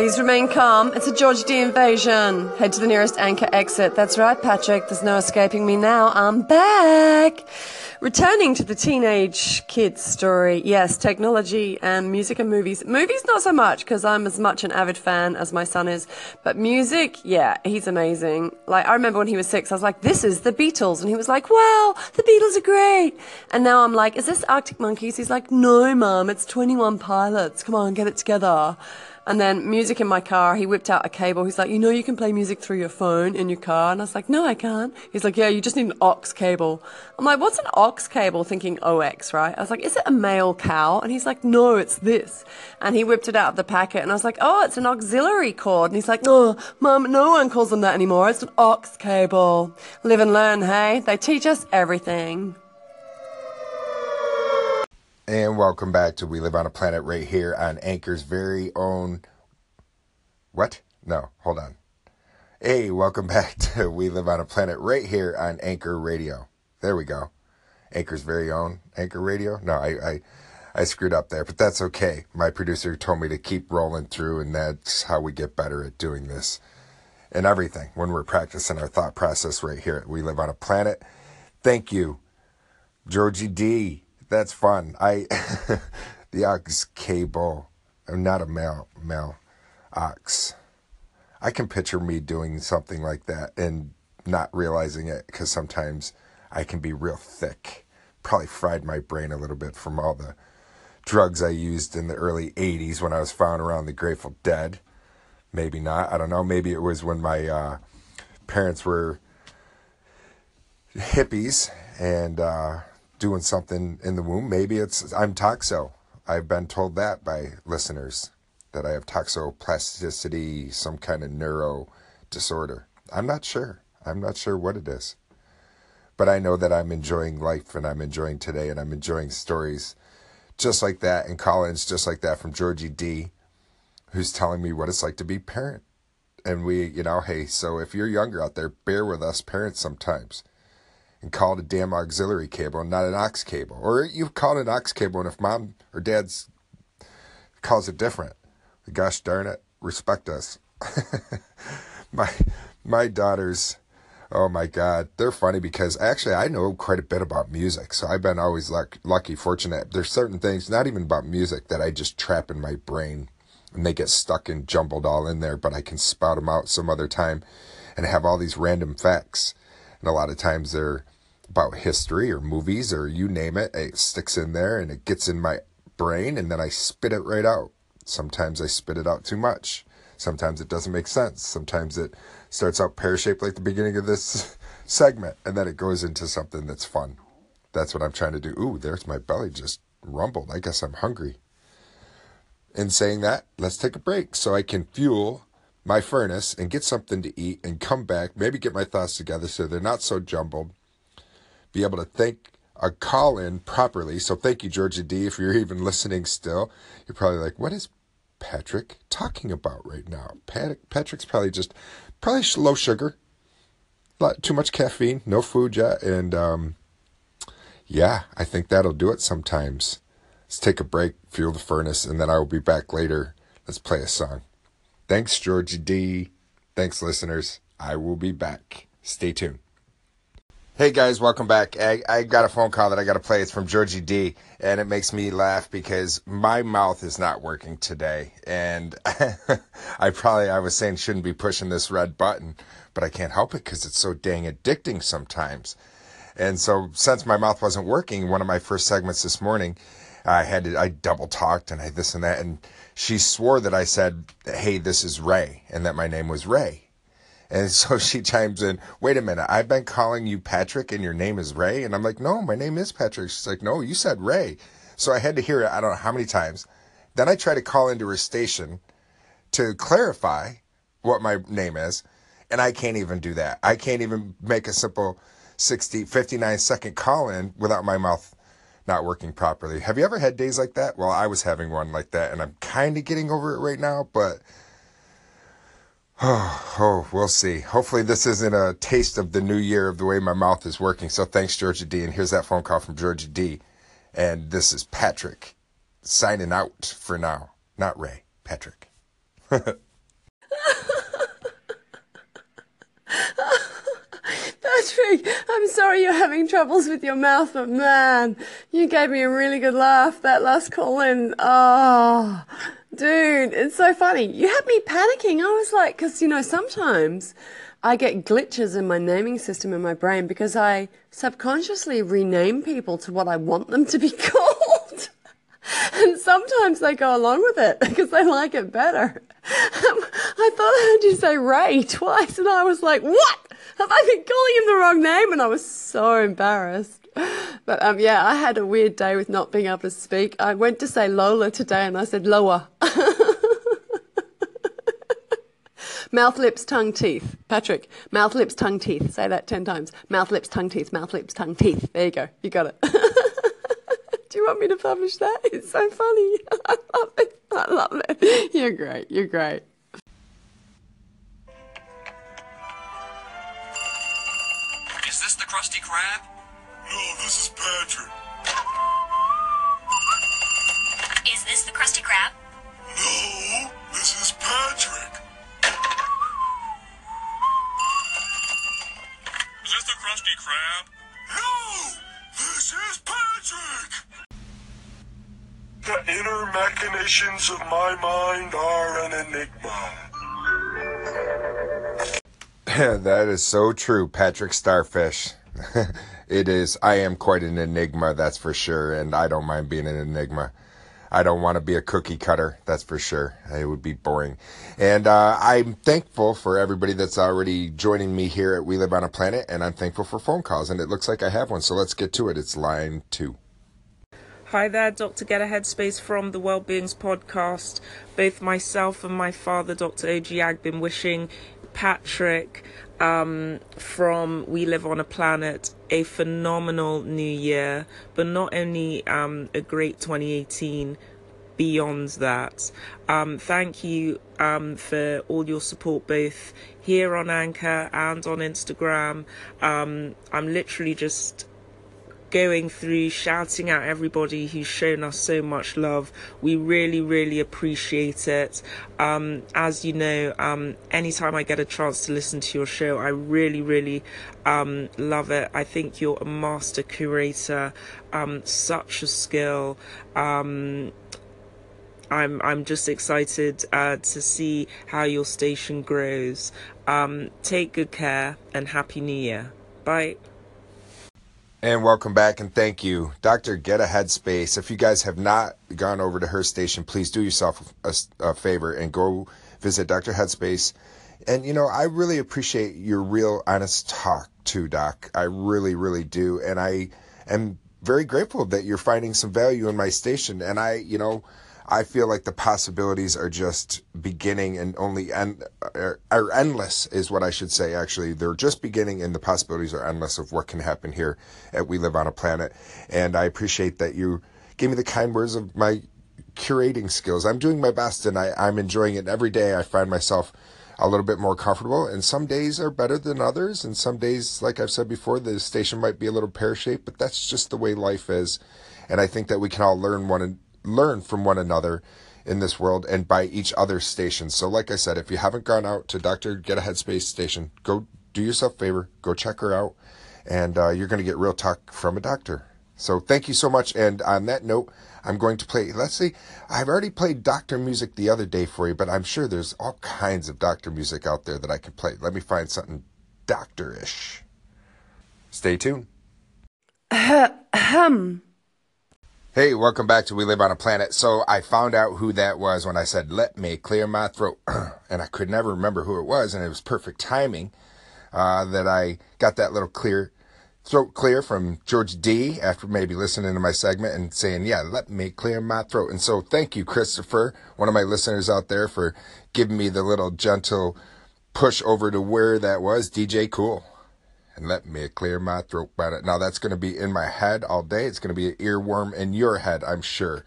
Please remain calm. It's a Georgie D invasion. Head to the nearest anchor exit. That's right, Patrick. There's no escaping me now. I'm back. Returning to the teenage kids story, yes, technology and music and movies. Movies, not so much, because I'm as much an avid fan as my son is. But music, yeah, he's amazing. Like, I remember when he was six, I was like, this is the Beatles. And he was like, wow, the Beatles are great. And now I'm like, is this Arctic Monkeys? He's like, no, mum, it's 21 Pilots. Come on, get it together. And then music in my car, he whipped out a cable. He's like, you know, you can play music through your phone in your car. And I was like, no, I can't. He's like, yeah, you just need an aux cable. I'm like, what's an aux cable? Thinking OX, right? I was like, is it a male cow? And he's like, no, it's this. And he whipped it out of the packet. And I was like, oh, it's an auxiliary cord. And he's like, oh, mum, no one calls them that anymore. It's an aux cable. Live and learn, hey? They teach us everything. And welcome back to We Live on a Planet right here on Anchor's very own. What? No, hold on. Hey, welcome back to We Live on a Planet right here on Anchor Radio. There we go. Anchor's very own Anchor Radio. No, I, I, I screwed up there, but that's okay. My producer told me to keep rolling through, and that's how we get better at doing this and everything when we're practicing our thought process right here We Live on a Planet. Thank you, Georgie D that's fun. I the ox cable. I'm not a male male ox. I can picture me doing something like that and not realizing it because sometimes I can be real thick. Probably fried my brain a little bit from all the drugs I used in the early 80s when I was found around the Grateful Dead. Maybe not. I don't know. Maybe it was when my uh, parents were hippies and uh, doing something in the womb. Maybe it's I'm toxo. I've been told that by listeners that I have toxoplasticity, some kind of neuro disorder. I'm not sure. I'm not sure what it is. But I know that I'm enjoying life and I'm enjoying today and I'm enjoying stories just like that and call-ins just like that from Georgie D, who's telling me what it's like to be parent. And we, you know, hey, so if you're younger out there, bear with us parents sometimes and call it a damn auxiliary cable and not an aux cable. Or you call it an aux cable, and if mom or dad's calls it different, gosh darn it, respect us. my my daughters, oh my god, they're funny because actually I know quite a bit about music, so I've been always luck, lucky, fortunate. There's certain things, not even about music, that I just trap in my brain, and they get stuck and jumbled all in there. But I can spout them out some other time, and have all these random facts and a lot of times they're about history or movies or you name it. It sticks in there and it gets in my brain and then I spit it right out. Sometimes I spit it out too much. Sometimes it doesn't make sense. Sometimes it starts out pear shaped like the beginning of this segment and then it goes into something that's fun. That's what I'm trying to do. Ooh, there's my belly just rumbled. I guess I'm hungry. In saying that, let's take a break so I can fuel my furnace and get something to eat and come back, maybe get my thoughts together so they're not so jumbled, be able to think a call in properly. So thank you, Georgia D. If you're even listening still, you're probably like, what is Patrick talking about right now? Pat- Patrick's probably just, probably low sugar, lot, too much caffeine, no food yet. And um, yeah, I think that'll do it sometimes. Let's take a break, fuel the furnace, and then I will be back later. Let's play a song. Thanks, Georgie D. Thanks, listeners. I will be back. Stay tuned. Hey guys, welcome back. I, I got a phone call that I got to play. It's from Georgie D, and it makes me laugh because my mouth is not working today, and I probably I was saying shouldn't be pushing this red button, but I can't help it because it's so dang addicting sometimes. And so since my mouth wasn't working, one of my first segments this morning, I had to, I double talked and I this and that, and she swore that I said, Hey, this is Ray, and that my name was Ray. And so she chimes in, Wait a minute, I've been calling you Patrick and your name is Ray? And I'm like, No, my name is Patrick. She's like, No, you said Ray. So I had to hear it, I don't know how many times. Then I tried to call into her station to clarify what my name is, and I can't even do that. I can't even make a simple 60, 59 second call in without my mouth not working properly. Have you ever had days like that? Well, I was having one like that, and I'm kind of getting over it right now, but oh, oh, we'll see. Hopefully, this isn't a taste of the new year of the way my mouth is working. So, thanks, Georgia D. And here's that phone call from Georgia D. And this is Patrick signing out for now. Not Ray, Patrick. Patrick, I'm sorry you're having troubles with your mouth, but man, you gave me a really good laugh that last call in. Oh, ah, dude, it's so funny. You had me panicking. I was like, because, you know, sometimes I get glitches in my naming system in my brain because I subconsciously rename people to what I want them to be called. and sometimes they go along with it because they like it better. I thought I heard you say Ray twice, and I was like, what? Have I been calling him the wrong name? And I was so embarrassed. But um, yeah, I had a weird day with not being able to speak. I went to say Lola today, and I said Loa. Mouth, lips, tongue, teeth. Patrick, mouth, lips, tongue, teeth. Say that 10 times. Mouth, lips, tongue, teeth. Mouth, lips, tongue, teeth. There you go. You got it. Do you want me to publish that? It's so funny. I love it. I love it. You're great. You're great. Krusty Krab? No, this is Patrick. Is this the Krusty Krab? No, this is Patrick. Is this the Krusty Krab? No, this is Patrick. The inner machinations of my mind are an enigma. that is so true, Patrick Starfish. it is. I am quite an enigma, that's for sure, and I don't mind being an enigma. I don't want to be a cookie cutter, that's for sure. It would be boring. And uh, I'm thankful for everybody that's already joining me here at We Live on a Planet, and I'm thankful for phone calls, and it looks like I have one, so let's get to it. It's line two. Hi there, Dr. Get a Headspace from the Wellbeings Podcast. Both myself and my father, Dr. O.G. Agbin, wishing Patrick um, from We Live on a Planet a phenomenal new year, but not only um, a great 2018, beyond that. Um, thank you um, for all your support, both here on Anchor and on Instagram. Um, I'm literally just going through shouting out everybody who's shown us so much love. We really, really appreciate it. Um, as you know, um, anytime I get a chance to listen to your show, I really, really um, love it. I think you're a master curator, um, such a skill. Um, I'm I'm just excited uh, to see how your station grows. Um, take good care and happy New Year. Bye. And welcome back and thank you. Dr. Get a Headspace. If you guys have not gone over to her station, please do yourself a, a, favor and go visit Dr. Headspace. And, you know, I really appreciate your real honest talk too, Doc. I really, really do. And I am very grateful that you're finding some value in my station. And I, you know, I feel like the possibilities are just beginning and only end are, are, endless is what I should say. Actually, they're just beginning and the possibilities are endless of what can happen here at We Live on a Planet. And I appreciate that you gave me the kind words of my curating skills. I'm doing my best and I, I'm enjoying it. Every day I find myself a little bit more comfortable and some days are better than others. And some days, like I've said before, the station might be a little pear shaped, but that's just the way life is. And I think that we can all learn one learn from one another in this world and by each other's stations. So, like I said, if you haven't gone out to Dr. Get a Headspace station, go do yourself a favor, go check her out, and uh, you're going to get real talk from a doctor. So, thank you so much. And on that note, I'm going to play, let's see, I've already played doctor music the other day for you, but I'm sure there's all kinds of doctor music out there that I can play. Let me find something doctorish. Stay tuned. Ahem. Hey, welcome back to We Live on a Planet. So I found out who that was when I said, let me clear my throat. and I could never remember who it was. And it was perfect timing uh, that I got that little clear throat clear from George D after maybe listening to my segment and saying, yeah, let me clear my throat. And so thank you, Christopher, one of my listeners out there for giving me the little gentle push over to where that was. DJ Kool and let me clear my throat about it. Now that's going to be in my head all day. It's going to be an earworm in your head, I'm sure.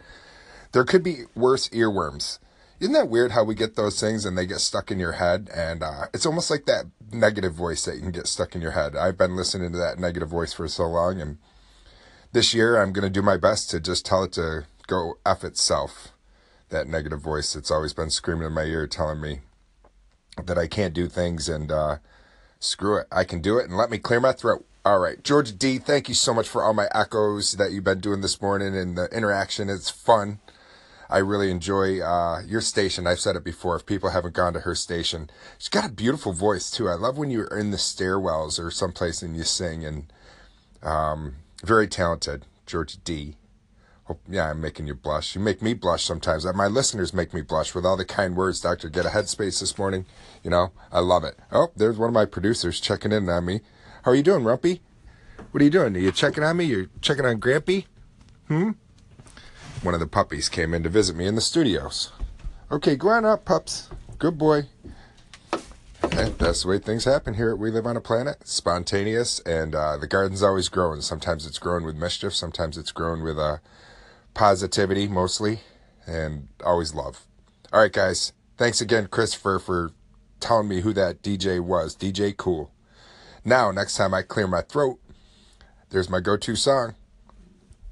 There could be worse earworms. Isn't that weird how we get those things and they get stuck in your head? And uh, it's almost like that negative voice that you can get stuck in your head. I've been listening to that negative voice for so long, and this year I'm going to do my best to just tell it to go F itself. That negative voice that's always been screaming in my ear telling me that I can't do things and uh, screw it. I can do it and let me clear my throat. All right, Georgia D, thank you so much for all my echoes that you've been doing this morning and the interaction. It's fun. I really enjoy uh, your station. I've said it before. If people haven't gone to her station, she's got a beautiful voice too. I love when you're in the stairwells or someplace and you sing. And um, very talented, Georgia D. Hope, yeah, I'm making you blush. You make me blush sometimes. My listeners make me blush with all the kind words, Doctor. Get a headspace this morning. You know, I love it. Oh, there's one of my producers checking in on me. How are you doing, Rumpy? What are you doing? Are you checking on me? You're checking on Grampy? Hmm? One of the puppies came in to visit me in the studios. Okay, go on up, pups. Good boy. And that's the way things happen here We Live on a Planet. Spontaneous, and uh, the garden's always growing. Sometimes it's grown with mischief, sometimes it's grown with uh, positivity, mostly, and always love. All right, guys. Thanks again, Christopher, for telling me who that DJ was. DJ Kool. Now, next time I clear my throat, there's my go to song.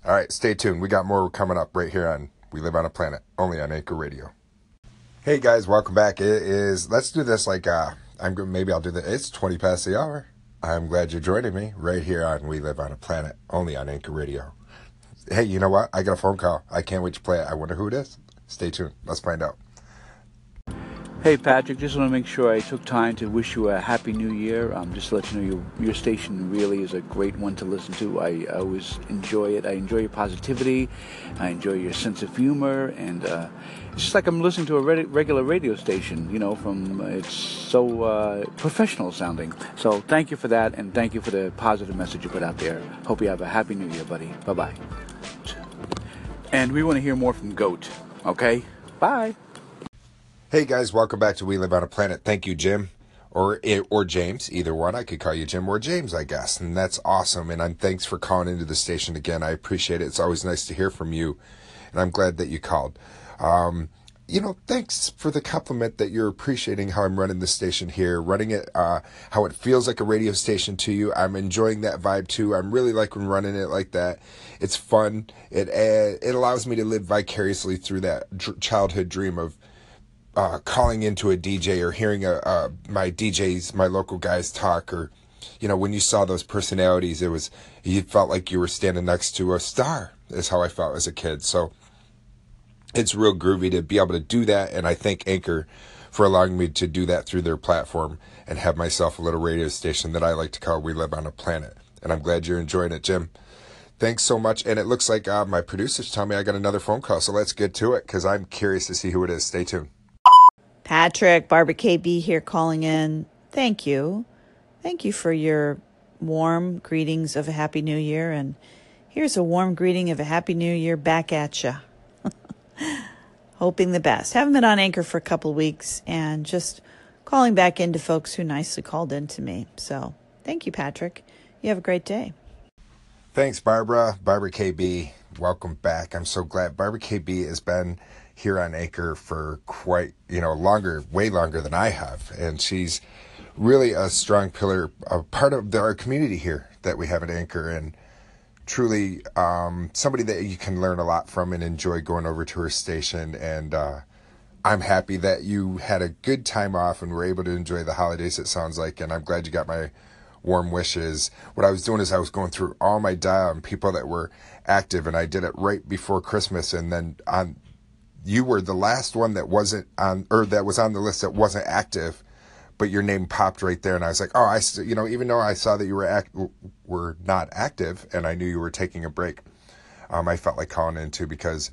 All right, stay tuned. We got more coming up right here on We Live on a Planet, only on Anchor Radio. Hey guys, welcome back. It is let's do this like uh I'm maybe I'll do the it's 20 past the hour. I'm glad you're joining me right here on We Live on a Planet, only on Anchor Radio. Hey, you know what? I got a phone call. I can't wait to play it. I wonder who it is. Stay tuned. Let's find out. Hey Patrick, just want to make sure I took time to wish you a happy new year. Um, just to let you know your, your station really is a great one to listen to. I, I always enjoy it. I enjoy your positivity. I enjoy your sense of humor. And uh, it's just like I'm listening to a re- regular radio station, you know, from it's so uh, professional sounding. So thank you for that. And thank you for the positive message you put out there. Hope you have a happy new year, buddy. Bye bye. And we want to hear more from Goat. Okay? Bye. Hey guys, welcome back to We Live on a Planet. Thank you, Jim, or or James, either one. I could call you Jim or James, I guess, and that's awesome. And I'm thanks for calling into the station again. I appreciate it. It's always nice to hear from you, and I'm glad that you called. Um, you know, thanks for the compliment that you're appreciating how I'm running the station here, running it, uh, how it feels like a radio station to you. I'm enjoying that vibe too. I'm really liking running it like that. It's fun. It uh, it allows me to live vicariously through that dr- childhood dream of uh, calling into a DJ or hearing a, uh, my DJs, my local guys talk, or you know, when you saw those personalities, it was you felt like you were standing next to a star. Is how I felt as a kid. So it's real groovy to be able to do that, and I thank Anchor for allowing me to do that through their platform and have myself a little radio station that I like to call We Live on a Planet. And I'm glad you're enjoying it, Jim. Thanks so much. And it looks like uh, my producers tell me I got another phone call, so let's get to it because I'm curious to see who it is. Stay tuned. Patrick, Barbara KB here calling in. Thank you. Thank you for your warm greetings of a Happy New Year. And here's a warm greeting of a Happy New Year back at you. Hoping the best. Haven't been on Anchor for a couple weeks and just calling back into folks who nicely called in to me. So thank you, Patrick. You have a great day. Thanks, Barbara. Barbara KB, welcome back. I'm so glad Barbara KB has been here on Anchor for quite, you know, longer, way longer than I have. And she's really a strong pillar, a part of our community here that we have at Anchor. And truly um, somebody that you can learn a lot from and enjoy going over to her station. And uh, I'm happy that you had a good time off and were able to enjoy the holidays, it sounds like. And I'm glad you got my warm wishes. What I was doing is I was going through all my dial and people that were active, and I did it right before Christmas. And then on you were the last one that wasn't on or that was on the list that wasn't active but your name popped right there and I was like oh I you know even though I saw that you were act were not active and I knew you were taking a break um, I felt like calling in too because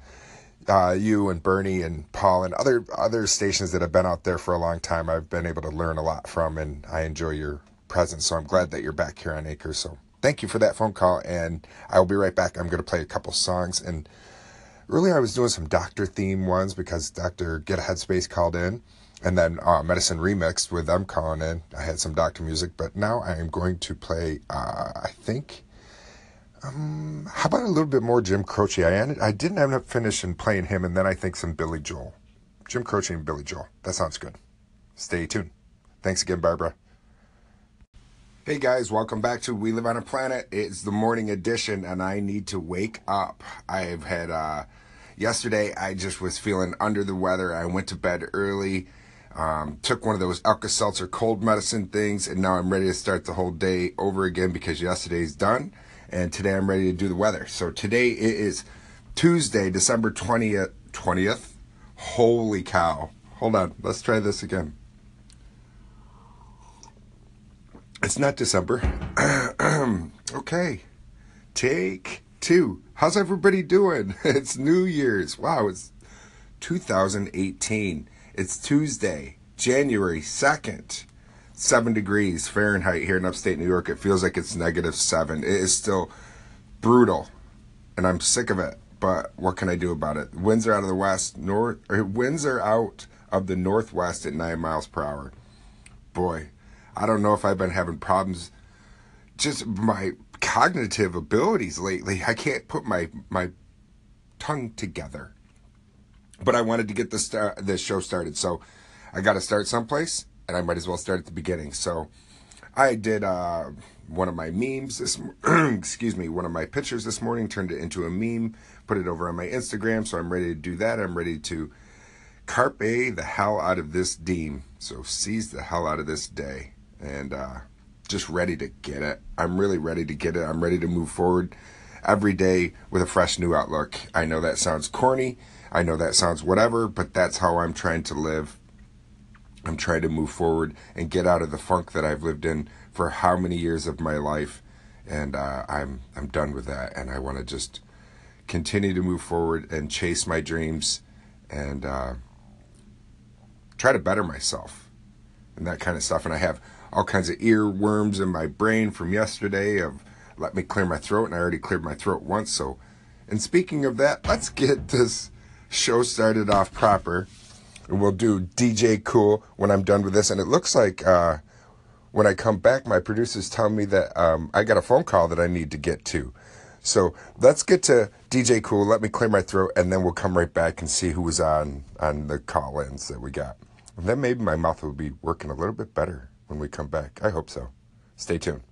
uh, you and Bernie and Paul and other other stations that have been out there for a long time I've been able to learn a lot from and I enjoy your presence so I'm glad that you're back here on Acres so thank you for that phone call and I will be right back I'm going to play a couple songs and Earlier, I was doing some doctor theme ones because Dr. Get a Headspace called in, and then uh, Medicine Remixed with them calling in. I had some doctor music, but now I am going to play, uh, I think, um, how about a little bit more Jim Croce? I, ended, I didn't end up finishing playing him, and then I think some Billy Joel. Jim Croce and Billy Joel. That sounds good. Stay tuned. Thanks again, Barbara. Hey guys, welcome back to We Live on a Planet. It's the morning edition, and I need to wake up. I've had, uh, yesterday I just was feeling under the weather. I went to bed early. Um, took one of those Alka Seltzer cold medicine things, and now I'm ready to start the whole day over again because yesterday's done, and today I'm ready to do the weather. So today it is Tuesday, December 20th. 20th? Holy cow. Hold on, let's try this again. It's not December. okay. Take two. How's everybody doing? It's New Year's. Wow, it's 2018. It's Tuesday, January 2nd. 7 degrees Fahrenheit here in upstate New York. It feels like it's negative 7. It is still brutal, and I'm sick of it. But what can I do about it? Winds are out of the west, north, or er, winds are out of the northwest at 9 miles per hour. Boy, I don't know if I've been having problems just my cognitive abilities lately. I can't put my my tongue together but I wanted to get the star this show started, so I got to start someplace, and I might as well start at the beginning. So I did uh, one of my memes this excuse me one of my pictures this morning, turned it into a meme, put it over on my Instagram. So I'm ready to do that. I'm ready to carpe the hell out of this diem. So seize the hell out of this day, and uh, just ready to get it. I'm really ready to get it. I'm ready to move forward every day with a fresh new outlook. I know that sounds corny I know that sounds whatever, but that's how I'm trying to live. I'm trying to move forward and get out of the funk that I've lived in for how many years of my life, and uh, I'm I'm done with that, and I want to just continue to move forward and chase my dreams, and uh, try to better myself, and that kind of stuff. And I have all kinds of earworms in my brain from yesterday of let me clear my throat, and I already cleared my throat once. So, and speaking of that, let's get this show started off proper. And we'll do DJ Kool when I'm done with this. And it looks like uh, when I come back, my producers tell me that um, I got a phone call that I need to get to. So let's get to DJ Kool. Let me clear my throat, and then we'll come right back and see who was on on the call-ins that we got. And then maybe my mouth will be working a little bit better when we come back. I hope so. Stay tuned.